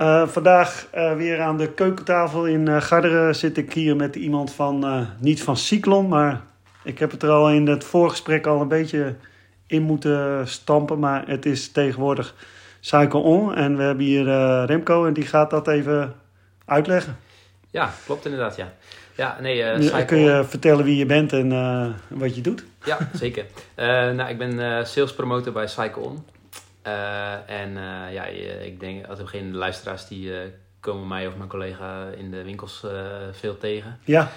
Uh, vandaag uh, weer aan de keukentafel in uh, Garderen zit ik hier met iemand van, niet van Cyclon, maar ik heb het er al in het voorgesprek al een beetje in moeten stampen. Maar het is tegenwoordig Cycle On en we hebben hier Remco en die gaat dat even uitleggen. Ja, klopt inderdaad, ja. Ja, nee, Cycle... Kun je vertellen wie je bent en wat je doet? Ja, zeker. nou, ik ben sales promotor bij Cycle On. Uh, en uh, ja, ik denk dat er geen luisteraars die uh, komen mij of mijn collega in de winkels veel tegen. Ja.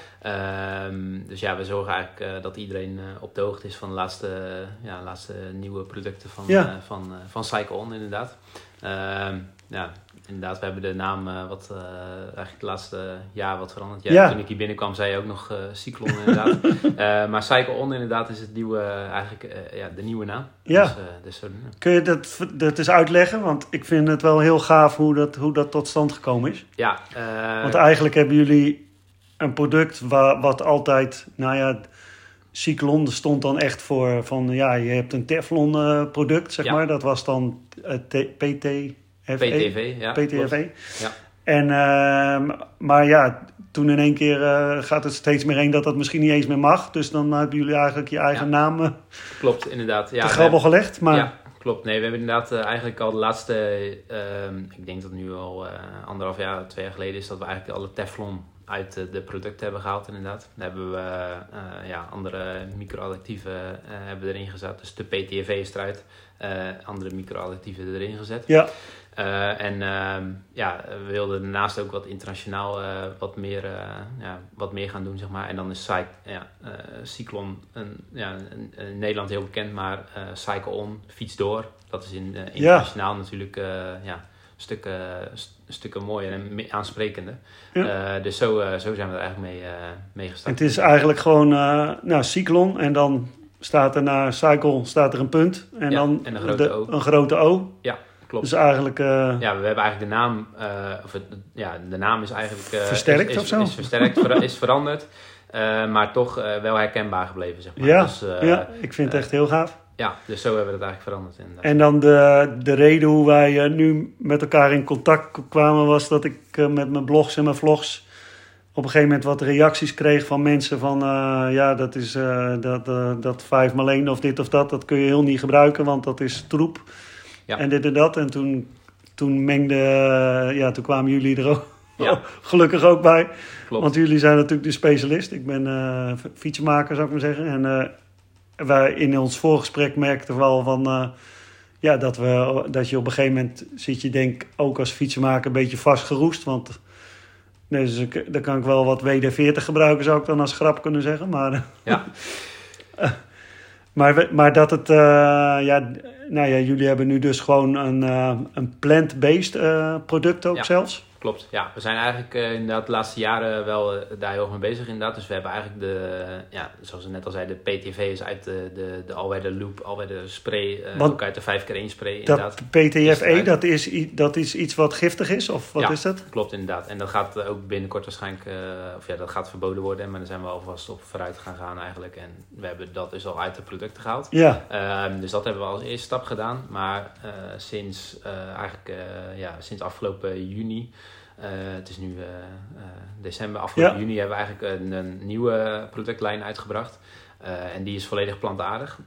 Um, dus ja, we zorgen eigenlijk dat iedereen op de hoogte is van de laatste, ja, laatste nieuwe producten van, ja. van, van Cycle On inderdaad. Ehm, ja, inderdaad, we hebben de naam uh, wat, uh, eigenlijk het laatste jaar wat veranderd. Ja, ja. Toen ik hier binnenkwam zei je ook nog uh, Cyclon inderdaad. maar Cycle On inderdaad is het nieuwe, eigenlijk ja, de nieuwe naam. Ja. Dus, dus zo, Kun je dat, dat eens uitleggen? Want ik vind het wel heel gaaf hoe dat, hoe dat tot stand gekomen is. Ja. Want eigenlijk hebben jullie een product waar, wat altijd, nou ja... Cyclon stond dan echt voor van ja, je hebt een Teflon product, zeg maar. Dat was dan PT, PTV, ja. PTV. Ja. En, uh, maar ja, toen in één keer uh, gaat het steeds meer heen dat dat misschien niet eens meer mag. Dus dan hebben jullie eigenlijk je eigen ja. naam uh, Klopt, inderdaad. Ja, te grabbel gelegd. Maar... Ja, klopt. Nee, we hebben inderdaad uh, eigenlijk al de laatste, ehm, ik denk dat nu al anderhalf jaar, twee jaar geleden is, dat we eigenlijk alle Teflon uit de producten hebben gehaald inderdaad. Daar hebben we ja, andere microadditieven hebben erin gezet. Dus de PTV is eruit, andere microadditieven erin gezet. Ja. Uh, en uh, ja, we wilden daarnaast ook wat internationaal uh, wat, meer, ja, wat meer gaan doen, zeg maar. En dan is Cy ja, Cyclon een, ja, in Nederland heel bekend, maar Cycle On, Fiets Door. Dat is in, internationaal ja. natuurlijk ja, stukken, stukken mooier en aansprekender. Ja. dus zo, zo zijn we er eigenlijk mee, mee gestart. Het is eigenlijk gewoon nou, Cyclon en dan staat er na Cycle staat er een punt. En dan en een grote de, O. Een grote O. Ja. Klopt. Dus eigenlijk... Uh, ja, we hebben eigenlijk de naam... Uh, of het, ja, de naam is eigenlijk... Uh, versterkt is, is, of zo? Is versterkt, ver, is veranderd. maar toch wel herkenbaar gebleven, zeg maar. Ja, dus, ja ik vind het echt heel gaaf. Ja, dus zo hebben we het eigenlijk veranderd. Inderdaad. En dan de, de reden hoe wij nu met elkaar in contact kwamen... was dat ik met mijn blogs en mijn vlogs... op een gegeven moment wat reacties kreeg van mensen van... ja, dat is dat, dat 5 Marleen of dit of dat... dat kun je heel niet gebruiken, want dat is troep... Ja. En dit en dat. En toen, toen mengde, ja, toen kwamen jullie er ook ja. gelukkig ook bij. Klopt. Want jullie zijn natuurlijk de specialist. Ik ben uh, fietsenmaker, zou ik maar zeggen. En uh, wij in ons voorgesprek merkten wel van... Uh, ja, dat, we, dat je op een gegeven moment zit je denk ook als fietsenmaker een beetje vastgeroest. Want dus dan kan ik wel wat WD-40 gebruiken, zou ik dan als grap kunnen zeggen. Maar, ja. maar, maar dat het, ja, nou ja, jullie hebben nu dus gewoon een, uh, een plant-based uh, product ook ja, zelfs. Klopt, ja. We zijn eigenlijk uh, inderdaad de laatste jaren wel daar heel erg mee bezig inderdaad. Dus we hebben eigenlijk de, ja, zoals we net al zeiden, de PTV is uit de, de, de Alweer de Loop, Alweer de spray, Want ook uit de 5x1 spray inderdaad. Dat PTFE, dat is, dat is iets wat giftig is, of wat ja, is dat? klopt inderdaad. En dat gaat ook binnenkort waarschijnlijk, of ja, dat gaat verboden worden. Maar daar zijn we alvast op vooruit gaan gaan eigenlijk. En we hebben dat dus al uit de producten gehaald. Ja. Um, dus dat hebben we als eerste stap gedaan. Maar sinds, eigenlijk, ja, sinds afgelopen juni... Uh, het is nu uh, uh, december, afgelopen ja. juni hebben we eigenlijk een, een nieuwe productlijn uitgebracht. en die is volledig plantaardig.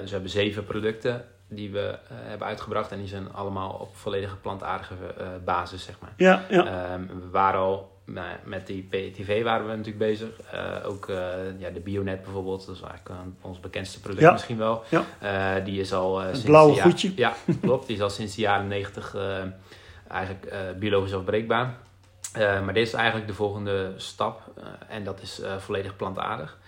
dus we hebben zeven producten die we hebben uitgebracht. En die zijn allemaal op volledige plantaardige basis, zeg maar. Ja, ja. Um, we waren al nou, met die PTV waren we natuurlijk bezig. ook ja, de Bionet bijvoorbeeld, dat is eigenlijk ons bekendste product ja. misschien wel. Ja. die is al sinds blauwe de goedje. Ja, klopt. Die is al sinds de jaren negentig eigenlijk uh, biologisch afbreekbaar. Uh, maar dit is eigenlijk de volgende stap uh, en dat is volledig plantaardig.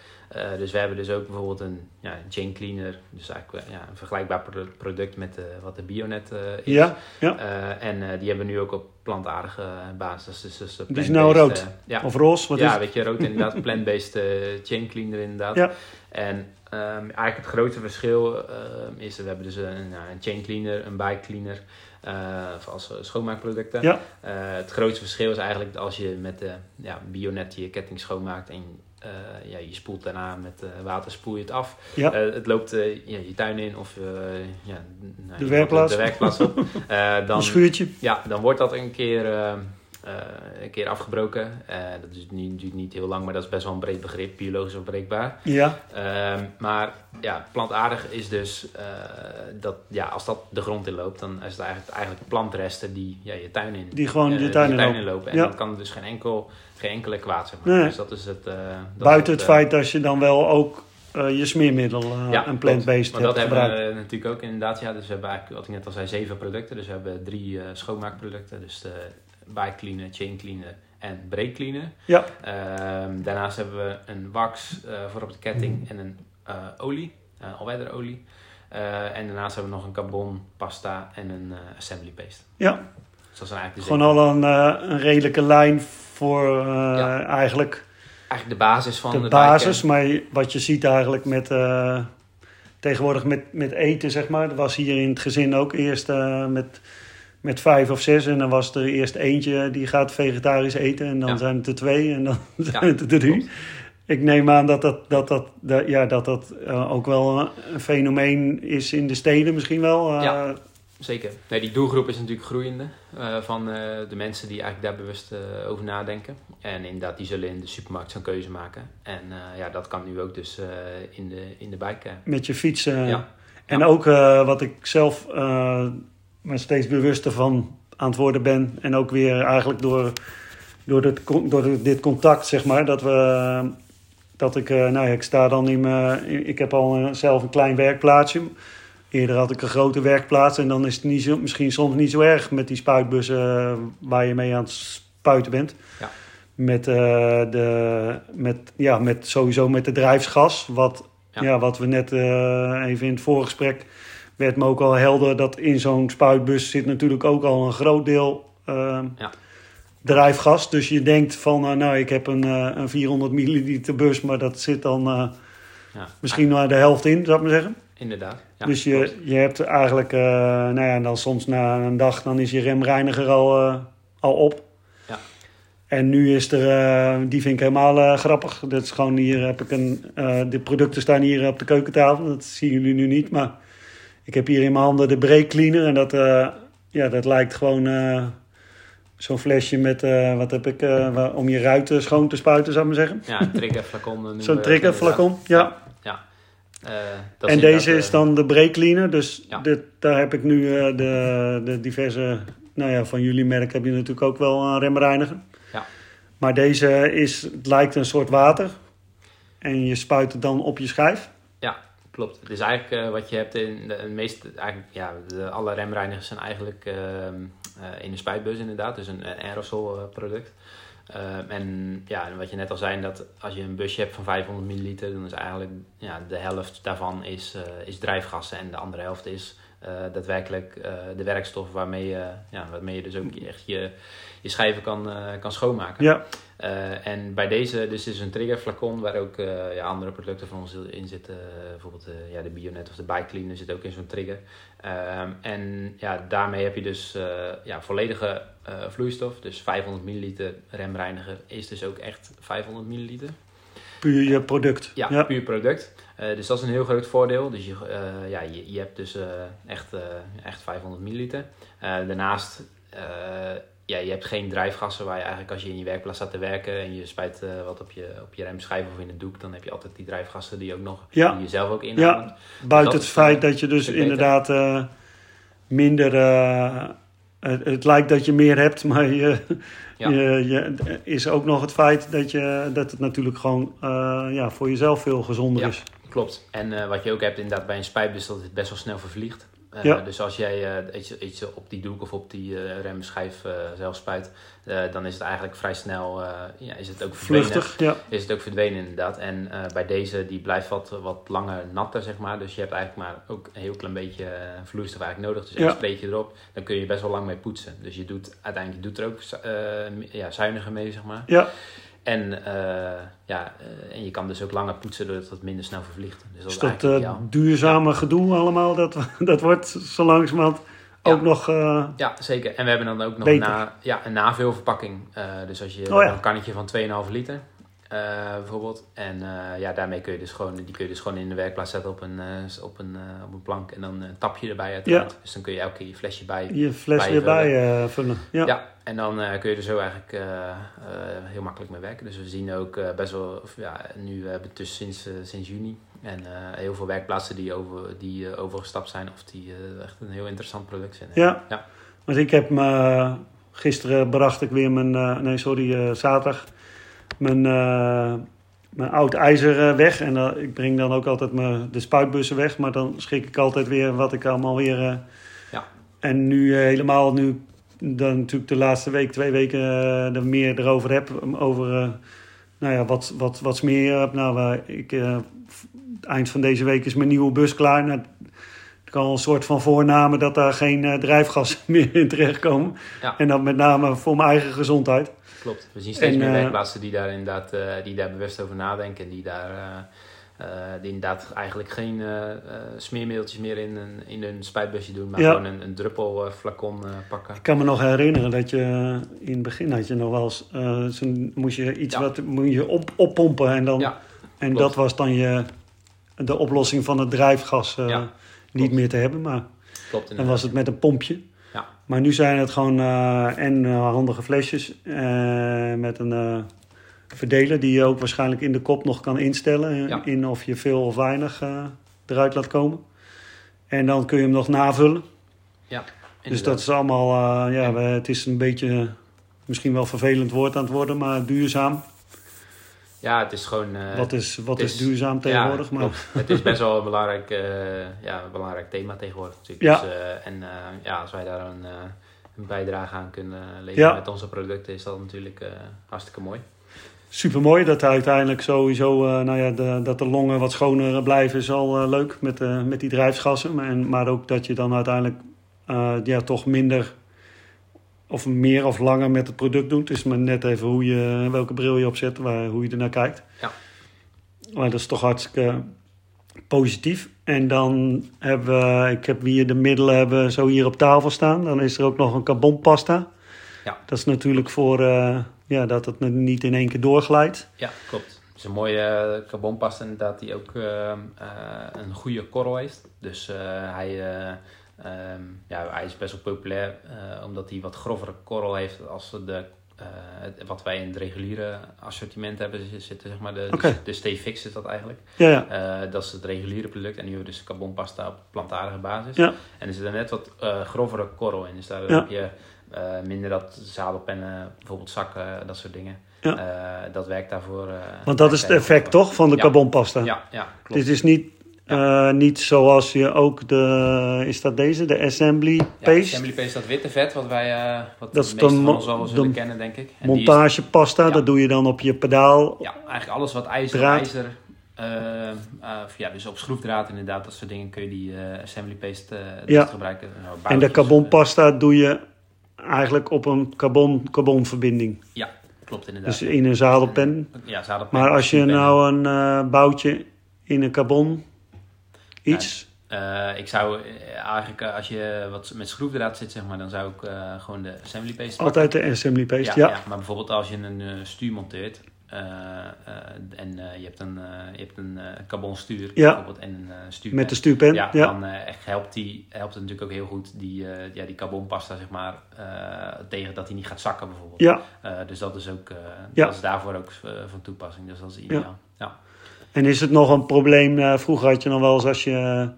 dus we hebben dus ook bijvoorbeeld een ja, chain cleaner, dus eigenlijk ja, een vergelijkbaar product met wat de Bionet is. Ja, ja. en die hebben we nu ook op plantaardige basis. Dus, dus die is nou rood ja. of roze? Wat ja, is weet je, rood inderdaad, plant-based chain cleaner inderdaad. Ja. En um, eigenlijk het grootste verschil uh, is, we hebben dus een, een chain cleaner, een bike cleaner. Uh, als schoonmaakproducten. Ja. Uh, het grootste verschil is eigenlijk als je met de ja, Bionet je ketting schoonmaakt en eh, ja, je spoelt daarna met eh, water spoel je het af. Ja. Eh, het loopt eh, ja, je tuin in of eh, ja, nou, De je werkplaats. De werkplaats op. Eh, dan, Een schuurtje. ja, dan wordt dat een keer, eh, eh, een keer afgebroken. Eh, dat is niet, duurt niet heel lang, maar dat is best wel een breed begrip, biologisch afbreekbaar. Ja, Ehm, maar ja, plantaardig is dus eh, dat ja, als dat de grond in loopt, dan is het eigenlijk, eigenlijk plantresten die ja, je tuin in, die gewoon eh, je tuin in lopen. En Ja. dan kan dus geen, enkel, geen enkele kwaad zijn. Maar. Nee. Dus dat is het. eh, dat Buiten het eh, feit dat je dan wel ook eh, je smeermiddel eh, ja, en plant-based Maar hebt dat gebruikt. hebben we natuurlijk ook inderdaad. Ja, dus we hebben eigenlijk, wat ik net al zei, zeven producten. Dus we hebben drie eh, schoonmaakproducten. Dus de bike cleaner, chain cleaner en break cleaner. Ja. Ehm, daarnaast hebben we een wax eh, voor op de ketting en een eh, olie, uh, alwederolie. Eh, en daarnaast hebben we nog een carbon pasta en een assembly paste. Ja. Dus dat zijn eigenlijk Gewoon al een, een redelijke lijn voor Ja. eigenlijk eigenlijk de basis van de de basis. Maar wat je ziet eigenlijk met tegenwoordig met, met eten, zeg maar. Er was hier in het gezin ook eerst met, met vijf of zes. En dan was er eerst eentje die gaat vegetarisch eten. En dan Ja. zijn het er twee en dan zijn het er drie. Ik neem aan dat dat, dat, dat, dat- ja, dat, dat eh, ook wel een fenomeen is in de steden misschien wel. eh, Ja. Zeker. Nee, die doelgroep is natuurlijk groeiende eh, van de mensen die eigenlijk daar bewust over nadenken. En inderdaad, die zullen in de supermarkt zo'n keuze maken. En ja, dat kan nu ook dus in, de, in de bike. Met je fiets. Ja. En Ja. ook wat ik zelf me steeds bewuster van aan het worden ben. En ook weer eigenlijk door, door, dit, door dit contact, zeg maar. Dat we. Dat ik, eh, nou ja, ik sta dan in mijn. Ik heb al een- zelf een klein werkplaatsje. Eerder had ik een grote werkplaats. En dan is het niet zo, misschien soms niet zo erg met die spuitbussen eh, waar je mee aan het spuiten bent. Ja. Met, eh, de, met, ja, met sowieso met de drijfsgas. Wat, Ja. ja. wat we net even in het voorgesprek werd me ook al helder dat in zo'n spuitbus zit natuurlijk ook al een groot deel eh, Ja. drijfgas. Dus je denkt van, eh, nou, ik heb een, eh, een 400 milliliter bus, maar dat zit dan eh, Ja. misschien maar de helft in, zou ik maar zeggen. Inderdaad. Ja, dus je, klopt. je hebt eigenlijk, nou ja, dan soms na een dag, dan is je remreiniger al, al op. Ja. En nu is er, die vind ik helemaal grappig. Dat is gewoon hier heb ik een, de producten staan hier op de keukentafel. Dat zien jullie nu niet, maar ik heb hier in mijn handen de break cleaner. En dat, eh, ja, dat lijkt gewoon eh, zo'n flesje met, eh, wat heb ik, om je ruiten schoon te spuiten, zou ik maar zeggen. Ja, een triggerflacon. Zo'n triggerflacon, ja. Ja. Dat En deze is dan de break cleaner. Dus Ja. dit, daar heb ik nu de, de diverse... Nou ja, van jullie merk heb je natuurlijk ook wel een remreiniger. Ja. Maar deze is, het lijkt een soort water. En je spuit het dan op je schijf. Klopt. Het is eigenlijk eh, wat je hebt in de, de meeste, eigenlijk, ja, de, alle remreinigers zijn eigenlijk eh, in de spuitbus inderdaad, dus een, een aerosol eh, product. Ehm, en ja, en wat je net al zei, dat als je een busje hebt van 500 milliliter, dan is eigenlijk ja, de helft daarvan is, is drijfgassen en de andere helft is daadwerkelijk de werkstof waarmee je, ja, waarmee je dus ook echt je, je schijven kan, kan schoonmaken. Ja, Eh, en bij deze, dus is een triggerflacon waar ook eh, ja, andere producten van ons in zitten. Eh, bijvoorbeeld ja, de Bionet of de Bike Cleaner zit ook in zo'n trigger. Ehm, en ja, daarmee heb je dus ja, volledige vloeistof. Dus 500 milliliter remreiniger is dus ook echt 500 milliliter. puur je product. Ja, ja. puur product. Dus dat is een heel groot voordeel. Dus je, ja, je, je hebt dus echt, echt 500 milliliter. Daarnaast, ja, je hebt geen drijfgassen waar je eigenlijk als je in je werkplaats staat te werken en je spuit eh, wat op je, op je remschijf of in het doek, dan heb je altijd die drijfgassen die ook nog, Ja. die je zelf ook inademt. Buiten het feit dat je dus inderdaad eh, minder... eh, het, het lijkt dat je meer hebt, maar je, Ja. je, je, is ook nog het feit dat, je, dat het natuurlijk gewoon ja, voor jezelf veel gezonder Ja. is. Klopt. En wat je ook hebt inderdaad bij een spuitbus, is dat het best wel snel vervliegt. Eh, Ja. Dus als jij eh, iets, iets op die doek of op die eh, remschijf eh, zelf spuit, eh, dan is het eigenlijk vrij snel, eh, ja, is het ook verdwenen. Vluchtig, ja. Is het ook verdwenen inderdaad. En eh, bij deze, die blijft wat, wat langer natter, zeg maar. Dus je hebt eigenlijk maar ook een heel klein beetje eh, vloeistof eigenlijk nodig. Dus Ja. één spreetje erop, dan kun je best wel lang mee poetsen. Dus je doet, uiteindelijk je doet er ook eh, ja, zuiniger mee, zeg maar. Ja, En, eh, ja, eh, en je kan dus ook langer poetsen doordat het minder snel vervliegt. Dus dat dus is dat eigenlijk eh, duurzame gedoe allemaal, dat, dat wordt zo langzamerhand Ja. ook nog... Ja, zeker. En we hebben dan ook nog een, na, ja, een navulverpakking. Eh, dus als je Oh ja. een kannetje van 2,5 liter. Eh, bijvoorbeeld. En eh, ja, daarmee kun je dus gewoon, die kun je dus gewoon in de werkplaats zetten op een, eh, op een, op een plank. En dan een tapje erbij uiteraard. Dus dan kun je elke keer je flesje bij. Je fles Bij weer vullen. bij vullen. Ja. Ja. en dan kun je er zo eigenlijk heel makkelijk mee werken. Dus we zien ook best wel, of, ja, nu hebben we dus sinds, sinds juni. En heel veel werkplaatsen die, over, die overgestapt zijn of die echt een heel interessant product vinden. Ja. Ja. Want ik heb me... Gisteren bracht ik weer mijn... nee, sorry, zaterdag. Mijn, eh, mijn oud ijzer eh, weg. En eh, ik breng dan ook altijd mijn, de spuitbussen weg. Maar dan schik ik altijd weer wat ik allemaal weer... Ja. En nu helemaal nu... Dan natuurlijk de laatste week, twee weken er meer erover heb. Over... nou ja, wat, wat, wat smeer je hebt. Nou, ik, het eind van deze week is mijn nieuwe bus klaar. Nou, ik kan al een soort van voornamen dat daar geen drijfgassen meer in terechtkomen. Ja. En dat met name voor mijn eigen gezondheid. Klopt. We zien steeds En, meer eh, werkplaatsen die daar inderdaad eh, die daar bewust over nadenken. En die daar eh, die inderdaad eigenlijk geen smeermiddeltjes meer in, een, in hun spuitbusje doen. Maar Ja. gewoon een, een druppel flacon eh, pakken. Ik kan me nog herinneren dat je in het begin had je nog wel eens... moest je iets Ja. wat moet je op, oppompen. En, dan, Ja, en klopt. dat was dan je, de oplossing van het drijfgas niet meer te hebben. Maar klopt dan was het met een pompje. Ja. Maar nu zijn het gewoon eh, en eh, handige flesjes eh, met een verdeler die je ook waarschijnlijk in de kop nog kan instellen. Ja. In of je veel of weinig eruit laat komen. En dan kun je hem nog navullen. Dus Inderdaad. dat is allemaal, ja, het is een beetje misschien wel vervelend woord aan het worden, maar duurzaam. Ja, het is gewoon... eh, wat is, wat is duurzaam ja, tegenwoordig? maar. Het is best wel een belangrijk, eh, ja, een belangrijk thema tegenwoordig natuurlijk. Ja. Dus, eh, en ja, als wij daar een, een bijdrage aan kunnen leveren Ja. met onze producten, is dat natuurlijk hartstikke mooi. Super mooi dat uiteindelijk sowieso, nou ja, de, dat de longen wat schoner blijven is al leuk met, met die drijfgassen. Maar, en, maar ook dat je dan uiteindelijk ja, toch minder of meer of langer met het product doet. Het is maar net even hoe je, welke bril je opzet, waar, hoe je ernaar kijkt. Ja. Maar dat is toch hartstikke positief. En dan hebben we, ik heb hier de middelen hebben zo hier op tafel staan. Dan is er ook nog een carbonpasta. Ja. Dat is natuurlijk voor eh, ja, dat het niet in één keer doorglijdt. Ja, klopt. Het is een mooie eh, carbonpasta inderdaad die ook eh, een goede korrel heeft. Dus hij, eh, ehm, ja, hij is best wel populair eh, omdat hij wat grovere korrel heeft als de, eh, het- wat wij in het reguliere assortiment hebben zitten. Zeg maar de, Oké. de Stay Fix is dat eigenlijk. Ja, ja. Eh, dat is het reguliere product en nu hebben we dus carbonpasta op plantaardige basis. Ja. En er zit er net wat grovere korrel in. Dus daar heb je minder dat zadelpennen, bijvoorbeeld zakken, dat soort dingen. Ja. Dat werkt daarvoor. Want dat is het effect toch van de Ja. carbonpasta? Ja, ja klopt. Dit is niet, eh, niet zoals je ook de, is dat deze, de assembly ja, paste? assembly paste, dat witte vet, wat wij, eh wat Dat de meesten van ons wel zullen kennen, denk ik. En is- Montagepasta, dat doe je dan op je pedaal. ja, eigenlijk alles wat ijzer, Draad. ijzer eh, ja, dus op schroefdraad inderdaad, dat soort dingen kun je die assembly paste Ja. gebruiken. Nou, en de boutjes, carbonpasta doe je eigenlijk op een carbon, carbonverbinding. eh, ja, klopt inderdaad. Dus in een zadelpen. ja, zadelpen, Maar als je nou een boutje in een carbon iets... Eh, ik zou eh, eigenlijk, eh, als je wat met schroefdraad zit, zeg maar, dan zou ik gewoon de assembly paste. Altijd de assembly paste, Ja, ja. ja, maar bijvoorbeeld als je een stuur monteert en je hebt een, je hebt een carbon stuur Ja. bijvoorbeeld en een stuurpen. Met de stuurpen, ja, dan helpt, die, helpt het natuurlijk ook heel goed die, ja, die carbonpasta, zeg maar, tegen dat hij niet gaat zakken bijvoorbeeld. Ja, dus dat is ook, dat is daarvoor ook van toepassing. Dus dat is ideaal. Ja. En is het nog een probleem? eh, vroeger had je nog wel eens als je,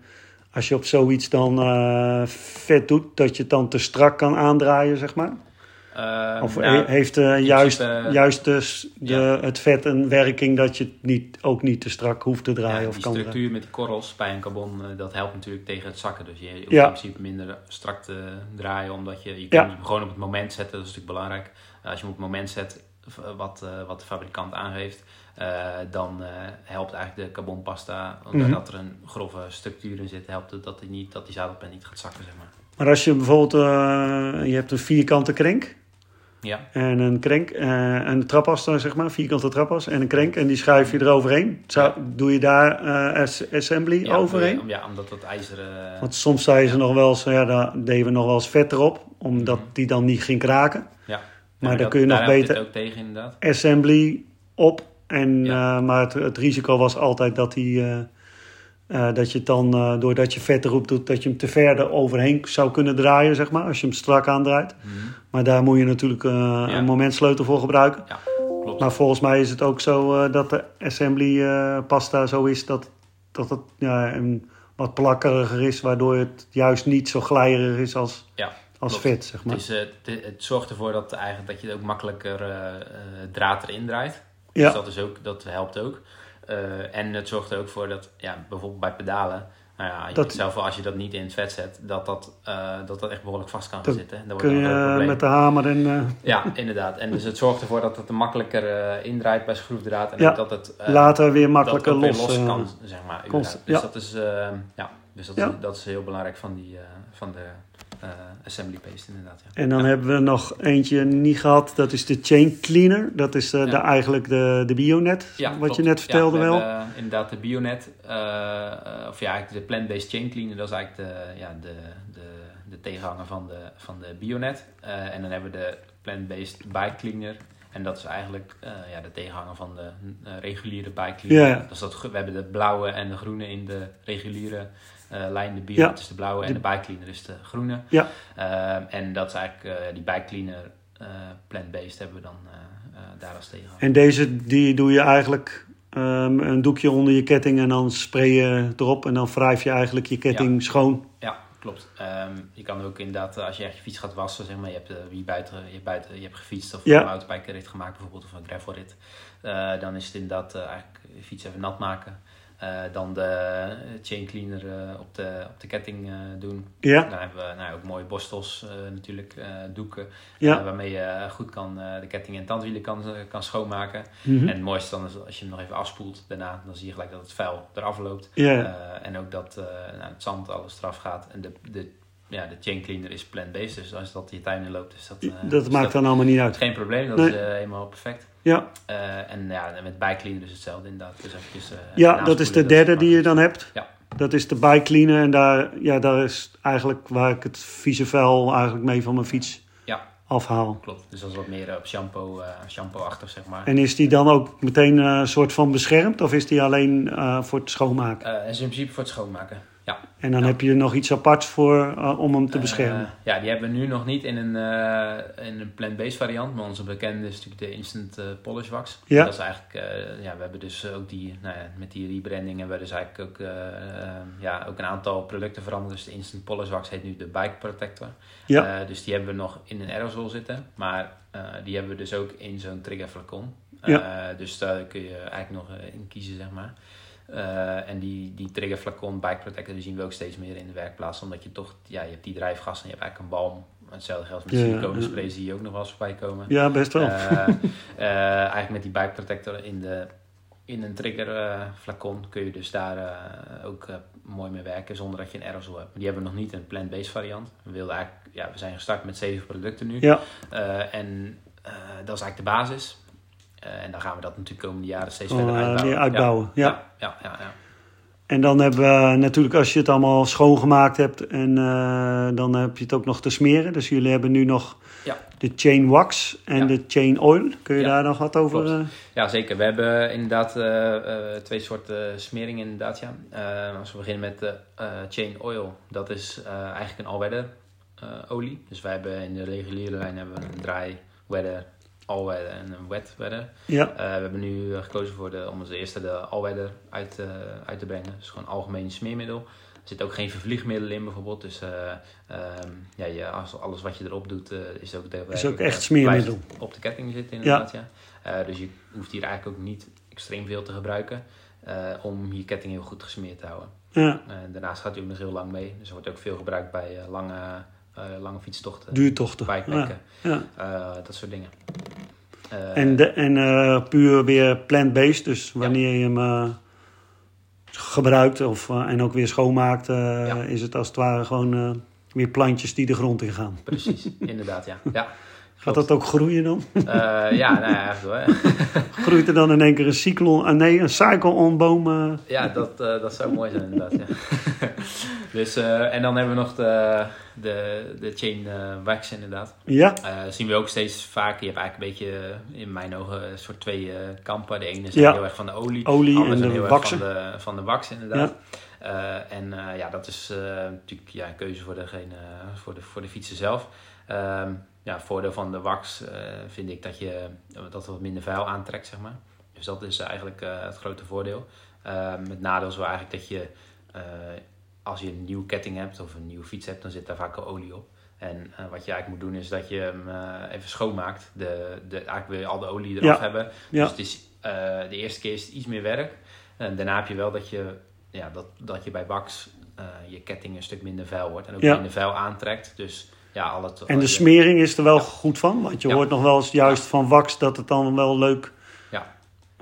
als je op zoiets dan eh, vet doet, dat je het dan te strak kan aandraaien, zeg maar? Eh, Of nou, he- heeft juist, juist dus de, ja. het vet een werking dat je het niet, ook niet te strak hoeft te draaien Ja, of die kan draaien? structuur met die korrels bij een carbon, dat helpt natuurlijk tegen het zakken. Dus je hoeft Ja. in principe minder strak te draaien, omdat je, je kunt hem gewoon op het moment zetten. Dat is natuurlijk belangrijk. Als je hem op het moment zet wat, wat de fabrikant aangeeft, eh, dan eh, helpt eigenlijk de carbonpasta, omdat Mhm. er een grove structuur in zit, helpt het dat die, niet, dat die zadelpen niet gaat zakken, zeg maar. Maar als je bijvoorbeeld, eh, je hebt een vierkante krenk Ja, en een krenk, een trappas, dan, zeg maar, vierkante trappas en een krenk en die schuif je eroverheen. Zou, Doe je daar as- assembly ja, overheen? Ja, omdat dat ijzer... eh, Want soms zeiden ze nog wel eens, ja, daar deden we nog wel eens vet erop, omdat Mhm. die dan niet ging kraken. ja. Maar dan dat- kun je nog daar beter ook tegen, inderdaad. assembly op En, Ja. eh, maar het, het risico was altijd dat, hij, eh, eh, dat je dan, doordat je vet erop doet, dat je hem te ver er overheen zou kunnen draaien, zeg maar, als je hem strak aandraait. Mhm. Maar daar moet je natuurlijk eh, een momentsleutel voor gebruiken. Ja, klopt. Maar volgens mij is het ook zo dat de assembly pasta zo is dat, dat het ja, een wat plakkeriger is, waardoor het juist niet zo glijerig is als, Ja, als klopt. vet, zeg maar. Het, is, eh, het, het zorgt ervoor dat, eigenlijk, dat je ook makkelijker draad erin draait. Ja. Dus dat, is ook, dat helpt ook. Eh, en het zorgt er ook voor dat, ja, bijvoorbeeld bij pedalen, nou ja, je Dat- zelf als je dat niet in het vet zet, dat dat, eh, dat, dat echt behoorlijk vast kan Dan zitten. Dan wordt Kun het je probleem. met de hamer en... eh, Ja, inderdaad. En dus het zorgt ervoor dat het er makkelijker indraait bij schroefdraad. En Ja. dat het later weer dat makkelijker weer los. kan, zeg maar. Dus ja. dat is, ja, dus dat, Ja. is, dat is heel belangrijk van, die, van de eh, assembly paste inderdaad. Ja. En dan hebben we nog eentje niet gehad. Dat is de chain cleaner. Dat is eh, Ja. de, eigenlijk de, de Bionet, Ja, wat klopt. je net vertelde ja, we wel. hebben, eh, inderdaad de Bionet, eh, of ja, de plant-based chain cleaner, dat is eigenlijk de, ja, de, de, de tegenhanger van de, van de Bionet. En dan hebben we de plant-based bike cleaner. En dat is eigenlijk ja, de tegenhanger van de reguliere bike cleaner. Ja. Dus dat, we hebben de blauwe en de groene in de reguliere lijn. De. Bionet is de blauwe en De- bike cleaner is de groene. Ja. Eh, en dat is eigenlijk eh, die bike cleaner eh, plant-based hebben we dan eh, eh, daar als tegenhanger. En deze die doe je eigenlijk ehm, een doekje onder je ketting en dan spray je erop. En dan wrijf je eigenlijk je ketting schoon. Ja, klopt. Ehm, je kan ook inderdaad, eh, als je echt je fiets gaat wassen, zeg maar, je hebt, eh, wie buiten, je, hebt buiten, je hebt gefietst of Ja. een mountainbike-rit gemaakt bijvoorbeeld, of een gravelrit. Eh dan is het inderdaad eh, eigenlijk je fiets even nat maken. Eh, dan de chain cleaner eh, op, de, op de ketting eh, doen. Ja, Dan hebben we nou, ook mooie borstels natuurlijk, doeken. ja. waarmee je goed kan, de ketting en tandwielen kan, kan schoonmaken. Mhm. En het mooiste dan is als je hem nog even afspoelt daarna, dan zie je gelijk dat het vuil eraf loopt. ja. En ook dat nou, het zand alles eraf gaat. En de, de, ja, de chain cleaner is plant-based. Dus als dat je tuin in loopt, is dat, dat maakt dan allemaal niet uit. geen probleem. Dat Nee. is helemaal perfect. Ja, Eh, en ja, met bike cleaner is hetzelfde inderdaad. Dus eventjes, eh, ja dat is de derde die je dan hebt. Ja. Dat is de bike cleaner. En daar, ja, daar is eigenlijk waar ik het vieze vuil eigenlijk mee van mijn fiets Ja. afhaal. Klopt. Dus dat is wat meer op shampoo, eh shampoo-achtig, zeg maar. En is die dan ook meteen eh, een soort van beschermd? Of is die alleen eh, voor het schoonmaken? Eh, is in principe voor het schoonmaken. Ja. En dan ja. heb je nog iets aparts voor eh, om hem te Eh, beschermen. ja, die hebben we nu nog niet in een, eh, in een plant-based variant. Maar onze bekende is natuurlijk de Instant Polish Wax. Ja. Dat is eigenlijk, ja, we hebben dus ook die, nou ja, met die rebranding hebben we dus eigenlijk ook, ja, ook een aantal producten veranderd. Dus de Instant Polish Wax heet nu de Bike Protector. Ja. Dus die hebben we nog in een aerosol zitten. Maar die hebben we dus ook in zo'n trigger flacon. Ja. Dus daar kun je eigenlijk nog in kiezen, zeg maar. Eh, en die, die trigger flacon bike protector die zien we ook steeds meer in de werkplaats. Omdat je toch, ja, je hebt die drijfgas en je hebt eigenlijk een balm. Hetzelfde geldt met Ja, siliconen ja. sprays die je ook nog wel eens voorbij komen. Ja, best wel. Eh, eh, eigenlijk met die bike protector in, de, in een trigger eh, flacon kun je dus daar ook mooi mee werken zonder dat je een aerosol hebt. Die hebben we nog niet een plant-based variant. We, wilden eigenlijk, ja, we zijn gestart met zeven producten nu. ja. En dat is eigenlijk de basis. Eh, en dan gaan we dat natuurlijk de komende jaren steeds Oh, verder eh, uitbouwen. uitbouwen, ja. Ja, ja, ja, ja. En dan hebben we natuurlijk, als je het allemaal schoongemaakt hebt, en eh, dan heb je het ook nog te smeren. Dus jullie hebben nu nog Ja. de chain wax en Ja. de chain oil. Kun je Ja, daar nog wat over? klopt. eh? Ja, zeker. We hebben inderdaad eh, eh, twee soorten smeringen inderdaad, ja. Eh, als we beginnen met de eh, chain oil, dat is eh, eigenlijk een all-weather eh, olie. Dus wij hebben in de reguliere lijn hebben we een dry weather, all-weather en een wet weather. ja, Eh, we hebben nu gekozen voor de, om als eerste de all-weather uit, eh, uit te brengen. Dus gewoon algemeen smeermiddel. Er zit ook geen vervliegmiddel in bijvoorbeeld. Dus eh, ehm, ja, je, alles wat je erop doet is ook, de, Is ook echt smeermiddel. op de ketting zitten inderdaad. Ja. Dus je hoeft hier eigenlijk ook niet extreem veel te gebruiken. om je ketting heel goed gesmeerd te houden. ja. Daarnaast gaat hij ook nog heel lang mee. Dus er wordt ook veel gebruikt bij lange, lange fietstochten. Duurtochten. Bikepacken, ja. eh, dat soort dingen. Eh, En, de, en eh, puur weer plant-based. Dus wanneer je hem eh, gebruikt of, eh, en ook weer schoonmaakt, eh, is het als het ware gewoon eh, weer plantjes die de grond in gaan. Precies, inderdaad, ja. ja. Gaat dat ook groeien dan? Eh, ja, nou ja, eigenlijk wel. Groeit er dan in één keer een cyclon, nee, een cycle-on boom? eh? Ja, dat, eh, dat zou mooi zijn inderdaad, ja. Dus, eh, en dan hebben we nog de, de, de chain eh, wax inderdaad. Ja, Eh, zien we ook steeds vaker. Je hebt eigenlijk een beetje, in mijn ogen, een soort twee kampen. De ene is Ja. heel erg van de olie. Olie andere en de heel waxen. erg van de, van de wax inderdaad. En ja, dat is natuurlijk ja, een keuze voor, degene, voor, de, voor de fietser zelf. Ehm ja, voordeel van de wax vind ik dat je dat wat minder vuil aantrekt, zeg maar. Dus dat is eigenlijk het grote voordeel. Ehm het nadeel is wel eigenlijk dat je, als je een nieuwe ketting hebt of een nieuwe fiets hebt, dan zit daar vaak al olie op. En eh, wat je eigenlijk moet doen is dat je hem eh, even schoonmaakt. De, de, eigenlijk wil je al de olie eraf Ja. hebben. Ja. Dus het is, eh, de eerste keer is het iets meer werk. En daarna heb je wel dat je, ja, dat, dat je bij wax eh, je ketting een stuk minder vuil wordt. En ook Ja. minder vuil aantrekt. Dus ja, al het... en de smering is er wel goed van. Want je hoort nog wel eens juist van wax dat het dan wel leuk...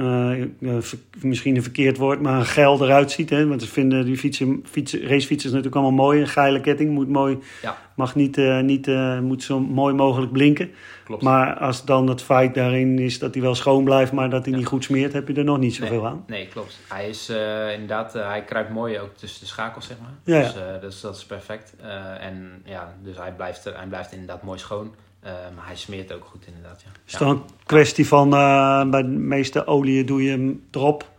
Eh, eh, misschien een verkeerd woord, maar een geil eruit ziet. Hè? Want ze vinden die fietsen, fietsen, racefietsers natuurlijk allemaal mooi. Een geile ketting moet mooi, Ja. mag niet, eh, niet moet zo mooi mogelijk blinken. Klopt. Maar als dan het feit daarin is dat hij wel schoon blijft, maar dat hij Ja. niet goed smeert, heb je er nog niet zoveel nee, aan. Nee, klopt. Hij is inderdaad, hij kruipt mooi ook tussen de schakels, zeg maar. Ja. Dus eh, dat, is, dat is perfect. En ja, dus hij blijft, er, hij blijft inderdaad mooi schoon. Eh, maar hij smeert ook goed inderdaad, ja. Is ja. dan een kwestie van, eh, bij de meeste olie doe je hem erop.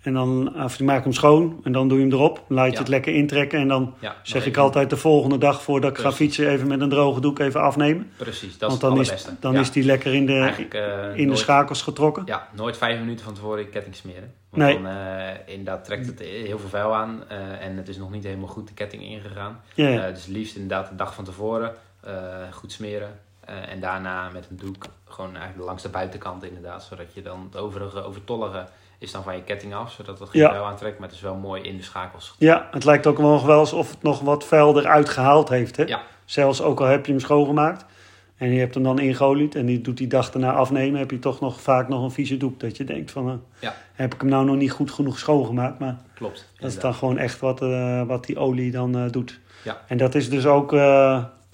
En dan, of je maakt hem schoon en dan doe je hem erop. Laat je Ja. het lekker intrekken. En dan Ja, zeg ik altijd de volgende dag voordat ik ga fietsen even met een droge doek even afnemen. Precies, dat Want is dan, het is, allerbeste. dan Ja. is die lekker in de, eh, in de schakels getrokken. Ja, nooit vijf minuten van tevoren je ketting smeren. Want Nee. dan eh, inderdaad trekt het heel veel vuil aan eh, en het is nog niet helemaal goed de ketting ingegaan. Eh, dus liefst inderdaad de dag van tevoren eh, goed smeren. Eh, en daarna met een doek gewoon eigenlijk langs de buitenkant inderdaad. Zodat je dan het overige, overtollige is dan van je ketting af. Zodat het geen Ja. vuil aantrekt, maar het is wel mooi in de schakels. ja, het lijkt ook wel nog wel alsof het nog wat vuil eruit gehaald heeft. Hè? Ja. Zelfs ook al heb je hem schoongemaakt. En je hebt hem dan ingeolied en die doet die dag daarna afnemen, heb je toch nog vaak nog een vieze doek. Dat je denkt van, eh, Ja. heb ik hem nou nog niet goed genoeg schoongemaakt? Maar Klopt. Dat is dan gewoon echt wat, eh, wat die olie dan doet. Ja. En dat is dus ook,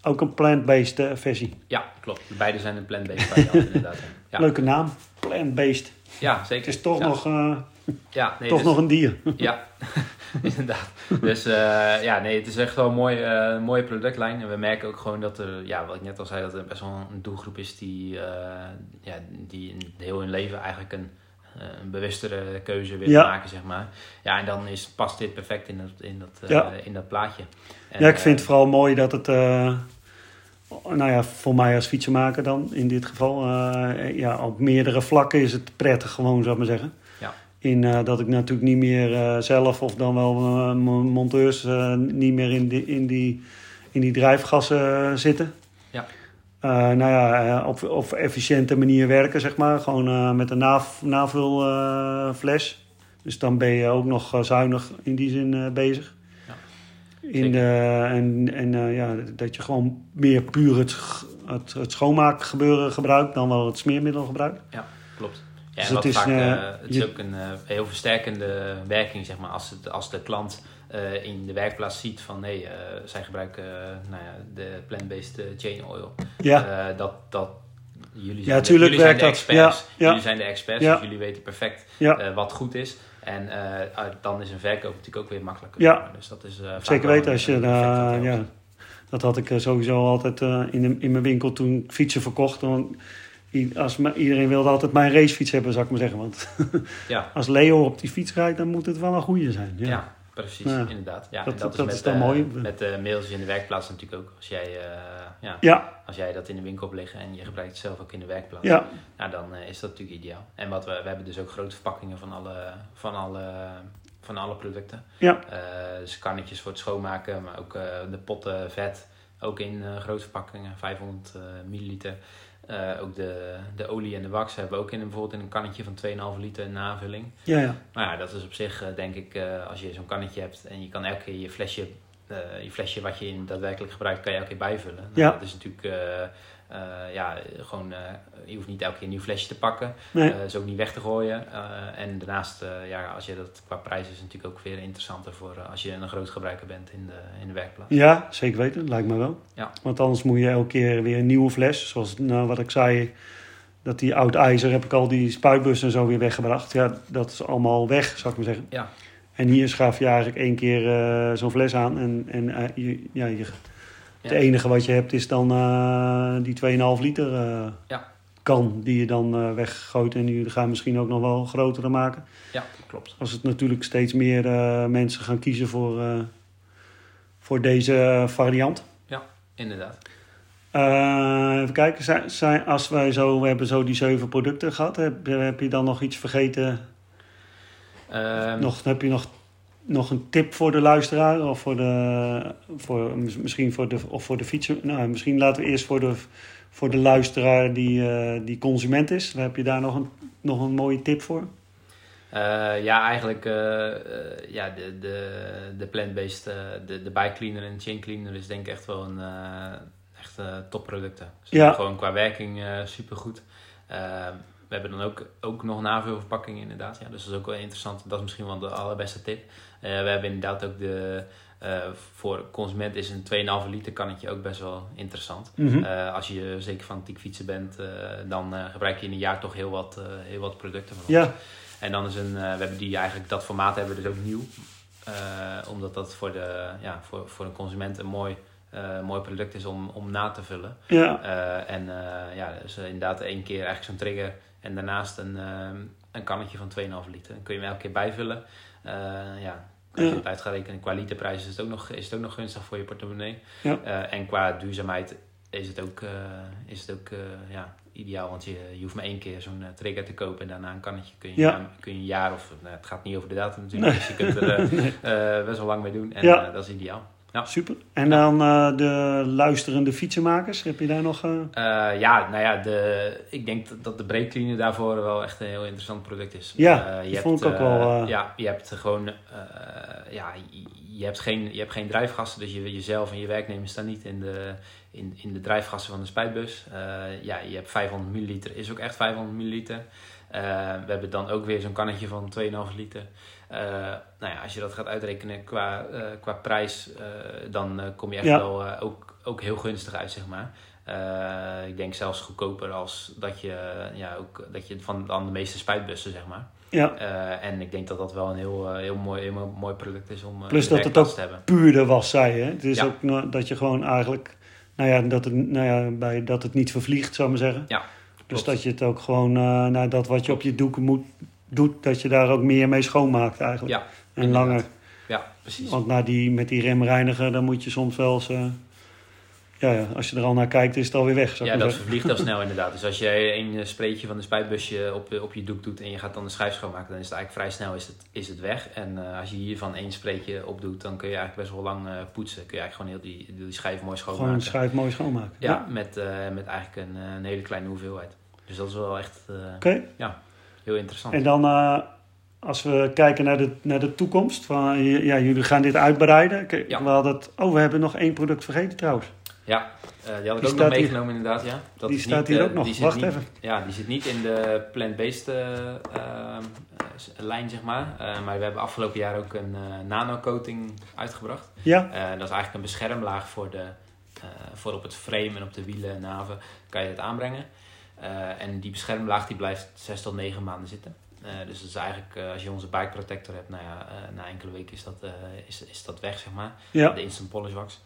ook een plant-based eh, versie. Ja, klopt. Beide zijn een plant-based variant inderdaad. ja. Leuke naam, plant-based. Ja, zeker. Het is toch, Ja. nog, eh, ja, nee, toch dus- nog een dier. Ja, inderdaad. Dus eh, ja, nee, het is echt wel een mooie, eh, mooie productlijn. En we merken ook gewoon dat er, ja, wat ik net al zei, dat er best wel een doelgroep is die, ja, die heel hun leven eigenlijk een, een bewustere keuze wil Ja. maken, zeg maar. Ja, en dan is, past dit perfect in dat, in dat, Ja. in dat plaatje. En, ja, ik vind het vooral mooi dat het, nou ja, voor mij als fietsenmaker dan in dit geval, eh, ja, op meerdere vlakken is het prettig gewoon, zou ik maar zeggen. Ja. In eh, dat ik natuurlijk niet meer eh, zelf of dan wel eh, m- monteurs niet meer in die, in die, in die drijfgassen zitten. Ja. Nou ja, op, op efficiënte manier werken, zeg maar. Gewoon met een nav, navulfles. dus dan ben je ook nog zuinig in die zin bezig. Ja, in de, en en eh, ja, dat je gewoon meer puur het, het, het schoonmaakgebeuren gebruikt dan wel het smeermiddel gebruikt. Klopt. Ja, Dus en wat het is, vaak, eh, eh, het is ook een eh, heel versterkende werking, zeg maar, als, het, als de klant eh, in de werkplaats ziet van nee, eh, zij gebruiken eh, nou ja, de plant-based eh, chain oil. Ja, Eh, dat, dat jullie Ja, de, jullie zijn de dat. experts. Ja, ja. Jullie zijn de experts, Ja. dus jullie weten perfect ja. eh, wat goed is. En eh, dan is een verkoop natuurlijk ook weer makkelijker. Ja. Dus dat is, eh, zeker weten als je ja, dat had ik eh, sowieso altijd in, de, in mijn winkel toen ik fietsen verkocht. Want als, iedereen wilde altijd mijn racefiets hebben, zou ik maar zeggen. Want Ja. als Leo op die fiets rijdt, dan moet het wel een goede zijn. Ja. Ja, precies, Ja. inderdaad. Ja, Dat- en dat, dat is, is met, dan eh, mooi. met de mails in de werkplaats natuurlijk ook. Als jij, eh, ja, Ja, als jij dat in de winkel hebt liggen en je gebruikt het zelf ook in de werkplaats, ja, nou, dan eh, is dat natuurlijk ideaal. En wat we, we hebben dus ook grote verpakkingen van alle, van alle, van alle producten. ja, Eh, dus kannetjes voor het schoonmaken, maar ook eh, de potten vet, ook in eh, grote verpakkingen, 500 eh, milliliter. Eh, ook de, de olie en de wax hebben we ook in, een- bijvoorbeeld in een kannetje van 2,5 liter navulling. ja, ja. Nou ja, dat is op zich eh, denk ik, eh, als je zo'n kannetje hebt en je kan elke keer je flesje, je flesje wat je in daadwerkelijk gebruikt, kan je elke keer bijvullen. Nou, Ja. Dat is natuurlijk, eh, ja, gewoon, eh, je hoeft niet elke keer een nieuw flesje te pakken. Nee. Eh, is ook niet weg te gooien. En daarnaast, ja, als je dat qua prijs is natuurlijk ook weer interessanter voor als je een groot gebruiker bent in de, in de werkplaats. Ja, zeker weten. Lijkt me wel. Ja. Want anders moet je elke keer weer een nieuwe fles. Zoals nou, wat ik zei, dat die oud ijzer heb ik al die spuitbussen en zo weer weggebracht. Ja, dat is allemaal weg, zou ik maar zeggen. Ja. En hier schaaf je eigenlijk één keer zo'n fles aan. En, en je, ja, je, het Ja. enige wat je hebt is dan eh, die 2,5 liter eh, Ja. kan die je dan eh, weggooit. En jullie gaan misschien ook nog wel grotere maken. Ja, klopt. Als het natuurlijk steeds meer mensen gaan kiezen voor, voor deze variant. Inderdaad. Eh, even kijken, zijn, zijn, als wij zo, we hebben zo die zeven producten gehad, heb, heb je dan nog iets vergeten? Ehm, Nog, heb je nog, nog een tip voor de luisteraar? Of voor de, voor, mis- misschien voor de, of voor de fietser? Nou, misschien laten we eerst voor de, voor de luisteraar die, eh, die consument is. Heb je daar nog een, nog een mooie tip voor? Eh, ja, eigenlijk eh, ja, de, de, de plant-based, de, de bike cleaner en chain cleaner is denk ik echt wel een echt topproducten. Ze Ja. zijn Gewoon qua werking supergoed. Eh, we hebben dan ook, ook nog navulverpakkingen inderdaad. Ja, dus dat is ook wel interessant. Dat is misschien wel de allerbeste tip. Eh, we hebben inderdaad ook de... eh, voor consument is een 2,5 liter kannetje ook best wel interessant. Mhm. Eh, als je zeker fanatiek fietsen bent, dan gebruik je in een jaar toch heel wat, heel wat producten van ons. Ja, En dan is een, we hebben die eigenlijk, dat formaat hebben we dus ook nieuw. Omdat dat voor, de, ja, voor, voor een consument een mooi, mooi product is om, om na te vullen. ja, Eh, en eh, ja, dus eh, inderdaad één keer eigenlijk zo'n trigger en daarnaast een, een kannetje van 2,5 liter. Dan kun je hem elke keer bijvullen. Eh, ja, als je het uit gaat rekenen qua literprijs is het ook nog, is het ook nog gunstig voor je portemonnee. Ja. Eh, en qua duurzaamheid is het ook, eh, is het ook eh, ja, ideaal. Want je, je hoeft maar één keer zo'n eh, trigger te kopen en daarna een kannetje kun je, Ja. kun je een jaar of... Nou, het gaat niet over de datum natuurlijk, dus je kunt er eh, eh, best wel lang mee doen. En Ja. eh, dat is ideaal. Ja. super. En dan eh, de luisterende fietsenmakers, heb je daar nog... eh, Eh, ja, nou ja, de, ik denk dat- dat de brake cleaner daarvoor wel echt een heel interessant product is. Ja, Eh, die vond ik ook wel, Ja, je hebt gewoon, ja, je- je hebt, geen, je hebt geen drijfgassen, dus je, jezelf en je werknemers staan niet in de, in, in de drijfgassen van de spuitbus. Ja, je hebt 500 milliliter, is ook echt 500 milliliter. We hebben dan ook weer zo'n kannetje van 2,5 liter. Eh, nou ja, als je dat gaat uitrekenen qua, eh, qua prijs, eh, dan kom je echt Ja. wel ook, ook heel gunstig uit, zeg maar. Ik denk zelfs goedkoper als dat je, ja, ook, dat je van dan de meeste spuitbussen, zeg maar. ja, en ik denk dat dat wel een heel, heel, mooi, heel mooi product is om Plus dat het ook te hebben. puurder was, zei je. Het is Ja. ook no- dat je gewoon eigenlijk... Nou ja, dat het, nou ja, bij, dat het niet vervliegt, zou ik maar zeggen. Ja, Dus dat je het ook gewoon, nou, dat wat je op je doeken moet, doet, dat je daar ook meer mee schoonmaakt eigenlijk. Ja, en inderdaad. langer. Ja, precies. Want na die, met die remreiniger, dan moet je soms wel eens... eh, ja, ja, als je er al naar kijkt, is het alweer weg, Ja, dat zeggen. vervliegt heel snel inderdaad. Dus als je een eh, spreetje van de spuitbusje op, op je doek doet en je gaat dan de schijf schoonmaken, dan is het eigenlijk vrij snel is het, is het weg. En eh, als je hiervan één spreetje op doet, dan kun je eigenlijk best wel lang eh, poetsen. Kun je eigenlijk gewoon heel die, die schijf mooi Gewoon schoonmaken. een schijf mooi schoonmaken. Ja, met, eh, met eigenlijk een, eh, een hele kleine hoeveelheid. Dus dat is wel echt eh, Oké. Heel interessant. En dan, eh, als we kijken naar de, naar de toekomst, van, ja, jullie gaan dit uitbreiden. Ja. we hadden het, oh, we hebben nog één product vergeten trouwens. Ja, eh, die had ik Die ook nog hier- meegenomen inderdaad, ja. Dat die is staat niet, hier eh, ook nog. Wacht niet- even. Ja, die zit niet in de plant-based lijn, zeg maar. Maar we hebben afgelopen jaar ook een nano-coating uitgebracht. Ja, dat is eigenlijk een beschermlaag voor, de, voor op het frame en op de wielen en naven kan je het aanbrengen. Eh, en die beschermlaag die blijft 6 tot 9 maanden zitten. Eh, dus dat is eigenlijk, eh, als je onze bike protector hebt, nou ja, na enkele weken is dat, is, is dat weg, zeg maar. ja, De instant polish wax.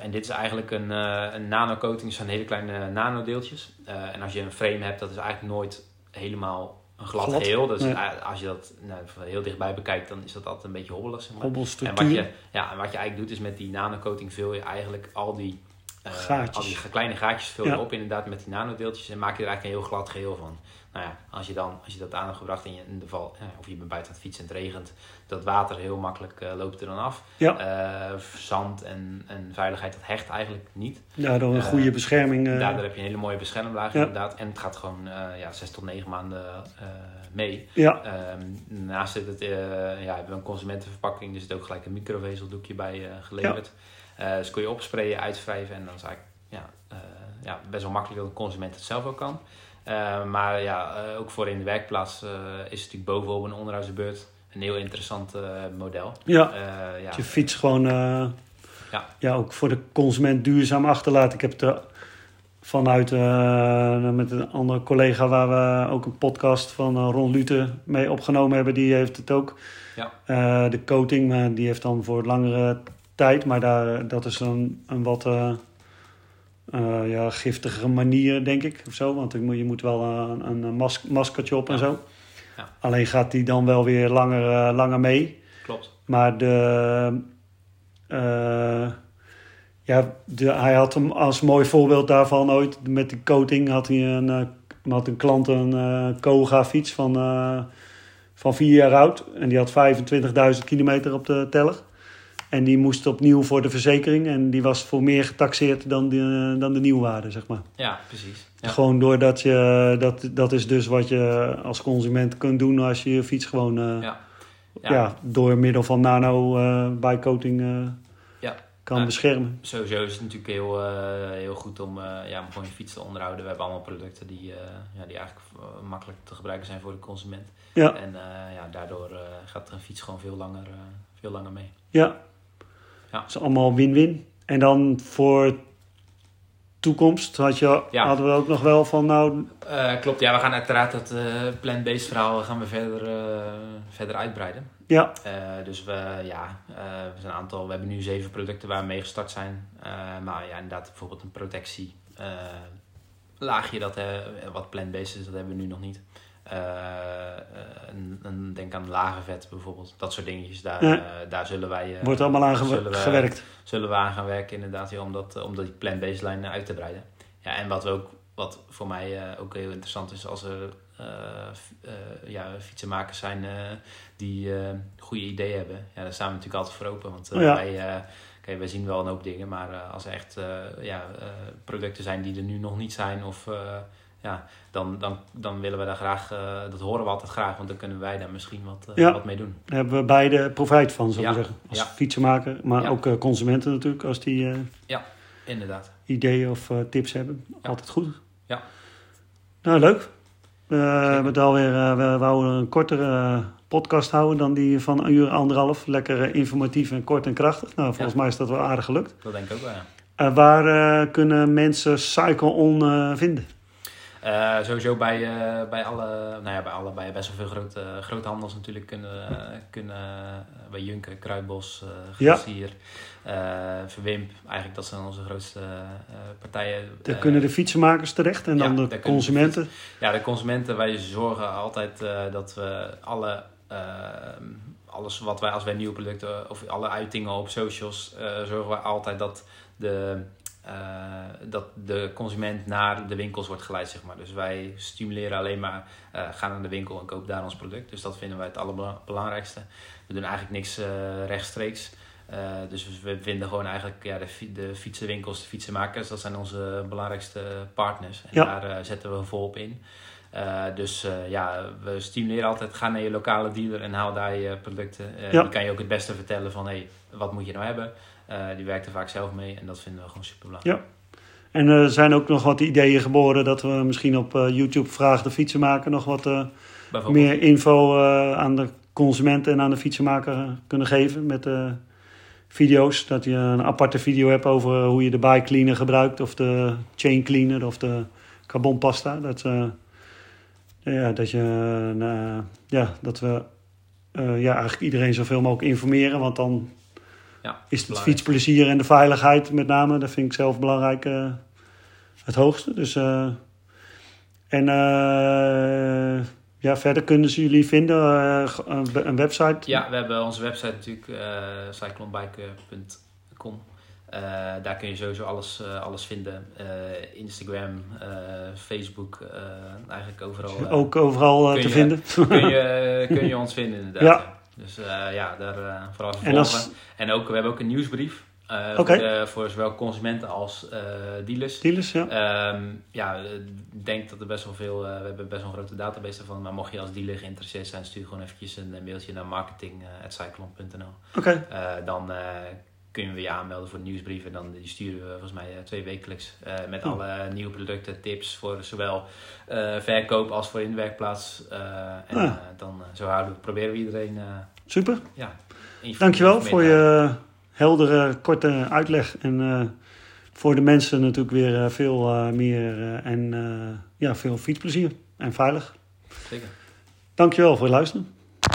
En dit is eigenlijk een, een nano-coating, dus zijn hele kleine nanodeeltjes. En als je een frame hebt, dat is eigenlijk nooit helemaal een glad, Glad, geheel. Dus als je dat nou, heel dichtbij bekijkt, dan is dat altijd een beetje hobbelig, zeg maar. En wat, je, ja, en wat je eigenlijk doet is met die nanocoating vul je eigenlijk al die, Gaatjes. al die kleine gaatjes vul je Ja. op inderdaad met die nanodeeltjes en maak je er eigenlijk een heel glad geheel van. Nou ja, als je dan als je dat aan hebt gebracht in, je, in de val, eh, of je bent buiten aan het fietsen en het regent, dat water heel makkelijk eh, loopt er dan af. Ja. Eh, zand en, en veiligheid, dat hecht eigenlijk niet. Daardoor een eh, goede bescherming. eh, Daardoor heb je een hele mooie beschermlaag Ja. inderdaad. En het gaat gewoon eh ja, zes tot negen maanden eh, mee. ja, Ehm, zit het, eh, ja, hebben we een consumentenverpakking. Er zit ook gelijk een microvezeldoekje bij eh, geleverd. Eh, dus kun je opsprayen, uitwrijven. En dan is eigenlijk ja, eh, ja, best wel makkelijk dat de consument het zelf ook kan. Eh, maar ja, eh, ook voor in de werkplaats eh, is het natuurlijk bovenop een onderhoudsbeurt een heel interessant eh, model. ja. Eh, ja, Dat je fiets gewoon eh, Ja. ja. ook voor de consument duurzaam achterlaat. Ik heb het er vanuit eh, met een andere collega waar we ook een podcast van eh, Ron Lute mee opgenomen hebben. Die heeft het ook. Ja. Eh, de coating, maar die heeft dan voor langere tijd. Maar daar, dat is een, een wat eh, eh, ja, giftigere manier, denk ik. Of zo. Want je moet, je moet wel een, een mas maskertje op en Ja. zo. Ja. Alleen gaat die dan wel weer langer, eh, langer mee. Klopt. Maar de, eh, ja, de, hij had hem als mooi voorbeeld daarvan ooit met die coating had hij een, eh, had een klant een eh Koga fiets van, eh, van vier jaar oud. En die had 25.000 kilometer op de teller. En die moest opnieuw voor de verzekering. En die was voor meer getaxeerd dan de, dan de nieuwwaarde, zeg maar. Ja, precies. Ja. Gewoon doordat je, dat, dat is dus wat je als consument kunt doen als je je fiets gewoon eh, Ja. ja. Ja. door middel van nano eh bijcoating eh, Ja. kan beschermen. Sowieso is het natuurlijk heel, heel goed om, ja, om gewoon je fiets te onderhouden. We hebben allemaal producten die, ja, die eigenlijk makkelijk te gebruiken zijn voor de consument. Ja, En ja, daardoor gaat een fiets gewoon veel langer, veel langer mee. ja. Ja. Is allemaal win-win. En dan voor toekomst had je, Ja. hadden we ook nog wel van nou, Eh, klopt, ja, we gaan uiteraard dat eh plant-based verhaal gaan we verder, eh, verder uitbreiden. ja, dus we, ja, we zijn een aantal, we hebben nu zeven producten waar we mee gestart zijn. Maar ja, inderdaad, bijvoorbeeld een protectie. laagje dat wat plant-based is, dat hebben we nu nog niet. Eh, eh, een, een- denk aan lage vet bijvoorbeeld. Dat soort dingetjes, daar, Ja. eh, daar zullen wij... wordt allemaal aan zullen we- gewerkt. zullen we aan gaan werken inderdaad, ja, om, dat, om die plant-based lijn uit te breiden. Ja, en wat, we ook, wat voor mij ook heel interessant is, als er ja, fietsenmakers zijn die goede ideeën hebben, ja, daar staan we natuurlijk altijd voor open. Want Oh ja. wij, wij zien wel een hoop dingen, maar als er echt ja, producten zijn die er nu nog niet zijn, of, ja, dan, dan, dan willen we daar graag, eh, dat horen we altijd graag, want dan kunnen wij daar misschien wat, eh, Ja. wat mee doen. Daar hebben we beide profijt van, zou ik Ja. zeggen. Als Ja. fietsenmaker, maar Ja. ook eh, consumenten natuurlijk, als die eh, Inderdaad. ideeën of tips hebben. Ja. Altijd goed. Ja. Nou, leuk. We hebben het alweer, we wouden een kortere podcast houden dan die van een uur, anderhalf. Lekker informatief en kort en krachtig. Nou, volgens Ja. mij is dat wel aardig gelukt. Dat denk ik ook wel, ja. Waar kunnen mensen Cycle On vinden? Eh, sowieso bij, eh, bij alle, nou ja, bij alle, bij best wel veel grote, groothandels natuurlijk kunnen, kunnen eh, bij Junker, Kruidbos, Ja. Eh, Verwimp. Eigenlijk dat zijn onze grootste partijen. Daar kunnen de fietsenmakers terecht en dan de consumenten. Ja, de consumenten, wij zorgen altijd dat we alle, alles wat wij als wij nieuwe producten of alle uitingen op socials, zorgen we altijd dat de, eh, dat de consument naar de winkels wordt geleid, zeg maar. Dus wij stimuleren alleen maar, eh ga naar de winkel en koop daar ons product. Dus dat vinden wij het allerbelangrijkste. We doen eigenlijk niks eh, rechtstreeks. Dus we vinden gewoon eigenlijk ja, de, de fietsenwinkels, de fietsenmakers, dat zijn onze belangrijkste partners. En Ja. daar zetten we volop in. Dus ja, we stimuleren altijd, ga naar je lokale dealer en haal daar je producten. Ja. Die kan je ook het beste vertellen van, hé, hey, wat moet je nou hebben? Eh, die werkt er vaak zelf mee en dat vinden we gewoon super belangrijk. Ja. En er zijn ook nog wat ideeën geboren dat we misschien op eh, YouTube Vraag de Fietsenmaker nog wat eh, meer info eh, aan de consument en aan de fietsenmaker eh, kunnen geven met eh, video's. Dat je een aparte video hebt over hoe je de bike cleaner gebruikt of de chain cleaner of de carbonpasta. Dat, eh, ja, dat, je, eh, ja, dat we eh, ja, eigenlijk iedereen zoveel mogelijk informeren, want dan Ja, is het fietsplezier en de veiligheid met name, dat vind ik zelf belangrijk, eh, het hoogste. Dus, eh, en eh, ja, verder kunnen ze jullie vinden, een, website. Ja, we hebben onze website natuurlijk, cyclonbike.com. Daar kun je sowieso alles, alles vinden. Instagram, Facebook, eigenlijk overal. Ook overal te je- vinden. kun, je, kun je ons vinden inderdaad. Ja. Dus eh, ja, daar eh, vooral En volgen. als En ook, we hebben ook een nieuwsbrief. eh, voor, de- voor zowel consumenten als dealers. dealers, ja. Ehm, ja, ik denk dat er best wel veel, eh, we hebben best wel een grote database ervan. Maar mocht je als dealer geïnteresseerd zijn, stuur gewoon eventjes een mailtje naar marketing.cyclon.nl. Oké, dan kunnen we je aanmelden voor de nieuwsbrief. En dan die sturen we volgens mij eh, twee wekelijks. eh, met alle nieuwe producten, tips voor zowel eh, verkoop als voor in de werkplaats. En Ah. dan zo houden we, proberen we iedereen super. ja, Dankjewel voor je heldere, korte uitleg. En voor de mensen natuurlijk weer veel meer en ja, veel fietsplezier en veilig. Zeker. Dankjewel voor het luisteren.